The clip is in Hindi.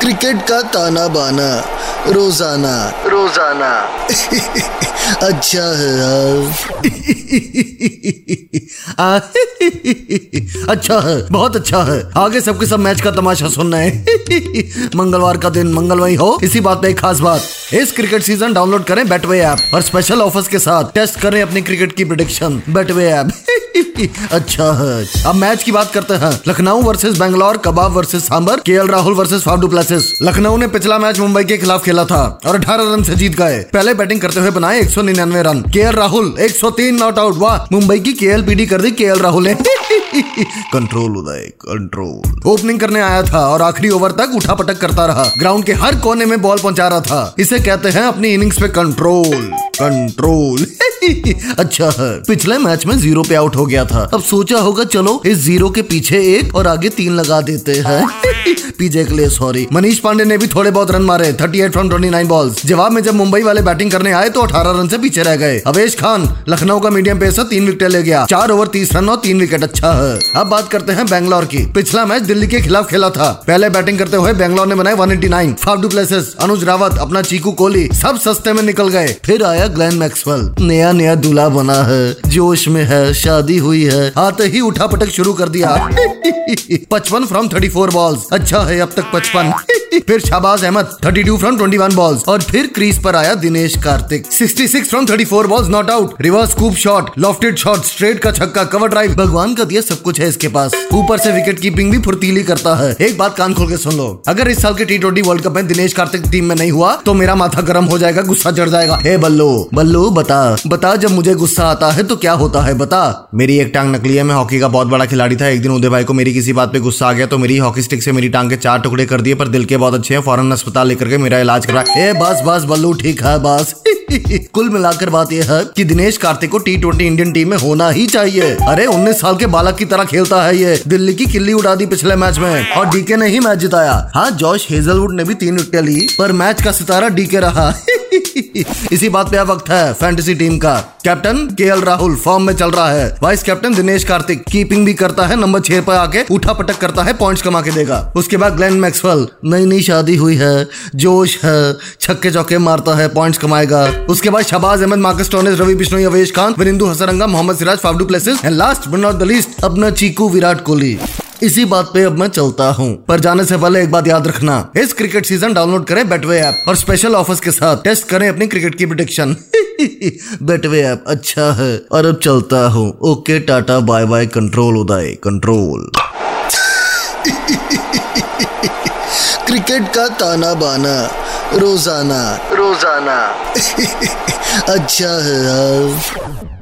क्रिकेट का ताना बाना रोज़ाना। रोज़ाना। अच्छा है यार। अच्छा है बहुत अच्छा है। आगे सबके सब मैच का तमाशा सुनना है। मंगलवार का दिन मंगलमय हो इसी बात पे एक खास बात। इस क्रिकेट सीज़न डाउनलोड करें बेटवे ऐप और स्पेशल ऑफर्स के साथ टेस्ट करें अपनी क्रिकेट की प्रिडिक्शन बैटवे ऐप अच्छा है अब मैच की बात करते हैं। लखनऊ वर्सेस बेंगलोर, कबाब वर्सेस सांबर के Rahul versus Faf du Plessis Lucknow ने पिछला मैच मुंबई के खिलाफ खेला था और 18 रन से जीत गए। पहले बैटिंग करते हुए बनाए 199 रन। के राहुल 103 नॉट आउट। वाह, मुंबई की के कर दी के राहुल ने। Control Uday, control. ओपनिंग करने आया था और आखिरी ओवर तक उठा पटक करता रहा। ग्राउंड के हर कोने में बॉल पहुँचा रहा था। इसे कहते हैं अपनी इनिंग्स पे कंट्रोल। कंट्रोल। अच्छा है पिछले मैच में ज़ीरो पे आउट हो गया था। अब सोचा होगा, चलो, इस ज़ीरो के पीछे एक और आगे तीन लगा देते हैं। पीजे के लिए सॉरी मनीष पांडे ने भी थोड़े बहुत रन मारे 38 फ्रॉम 29 बॉल्स जवाब में जब मुंबई वाले बैटिंग करने आए तो 18 रन से पीछे रह गए। अवेश खान, लखनऊ का मीडियम पेसर तीन विकेट ले गया। चार ओवर तीस रन और तीन विकेट अच्छा है। अब बात करते हैं बैंगलोर की। पिछला मैच दिल्ली के खिलाफ खेला था। पहले बैटिंग करते हुए बैंगलोर ने बनाए one eighty nine Faf Plessis Anuj Rawat, अपना चीकू कोहली, सब सस्ते में निकल गए। फिर आया ग्लैन मैक्सवेल नया नया नया दूल्हा बना है। जोश में है, शादी हुई है। आते ही उठा पटक शुरू कर दिया। पचपन फ्रॉम थर्टी फोर बॉल्स अच्छा है, अब तक पचपन। फिर शाबाज अहमद 32 फ्रॉम 21 बॉल्स और फिर क्रीज पर आया Dinesh Karthik. 66 from 34 balls not out reverse scoop shot lofted shot straight का छक्का कवर ड्राइव भगवान का दिया सब कुछ है इसके पास। ऊपर से विकेट कीपिंग भी फुर्तीली करता है। एक बात कान खोल के सुन लो। अगर इस साल के टी ट्वेंटी वर्ल्ड कप में दिनेश कार्तिक टीम में नहीं हुआ तो मेरा माथा गर्म हो जाएगा, गुस्सा चढ़ जाएगा। हे बल्लो बल्लो बता बता, जब मुझे गुस्सा आता है तो क्या होता है, बता। मेरी एक टांग नकली है, मैं हॉकी का बहुत बड़ा खिलाड़ी था, एक दिन उदय भाई को मेरी किसी बात पे गुस्सा आ गया तो मेरी हॉकी स्टिक से मेरी टांग के चार टुकड़े कर दिए, पर दिल के बहुत अच्छे हैं, फॉरन अस्पताल लेकर के मेरा इलाज करा। ए, बस बस, बल्लू, ठीक है, बस। कुल मिलाकर बात यह है कि दिनेश कार्तिक को टी ट्वेंटी इंडियन टीम में होना ही चाहिए। अरे, उन्नीस साल के बालक की तरह खेलता है ये, दिल्ली की किल्ली उड़ा दी पिछले मैच में, और डीके ने ही मैच जिताया। हाँ जॉश हेजलवुड ने भी तीन विकेट ली, पर मैच का सितारा डीके रहा। इसी बात पे अब वक्त है फैंटेसी टीम का। Captain K L Rahul form में चल रहा है। Vice captain Dinesh Karthik keeping भी करता है नंबर छह पर आके उठा पटक करता है पॉइंट्स कमा के देगा। उसके बाद ग्लेन मैक्सवेल नई नई शादी हुई है, जोश है, छक्के चौके मारता है पॉइंट्स कमाएगा। उसके बाद Shahbaz Ahmed Marcus Stoinis Ravi Bishnoi Avesh Khan Wanindu Hasaranga Mohammed Siraj, Faf du Plessis and last but not the least अपना चीकू विराट कोहली। इसी बात पे अब मैं चलता हूँ। पर जाने से पहले एक बात याद रखना। इस क्रिकेट सीज़न डाउनलोड करें बेटवे ऐप और स्पेशल ऑफर्स के साथ टेस्ट करें अपनी क्रिकेट की प्रिडिक्शन बेटवे ऐप अच्छा है। और अब चलता हूँ। Okay tata bye bye control Uday control cricket का ताना बाना रोज़ाना। रोज़ाना। अच्छा है यार।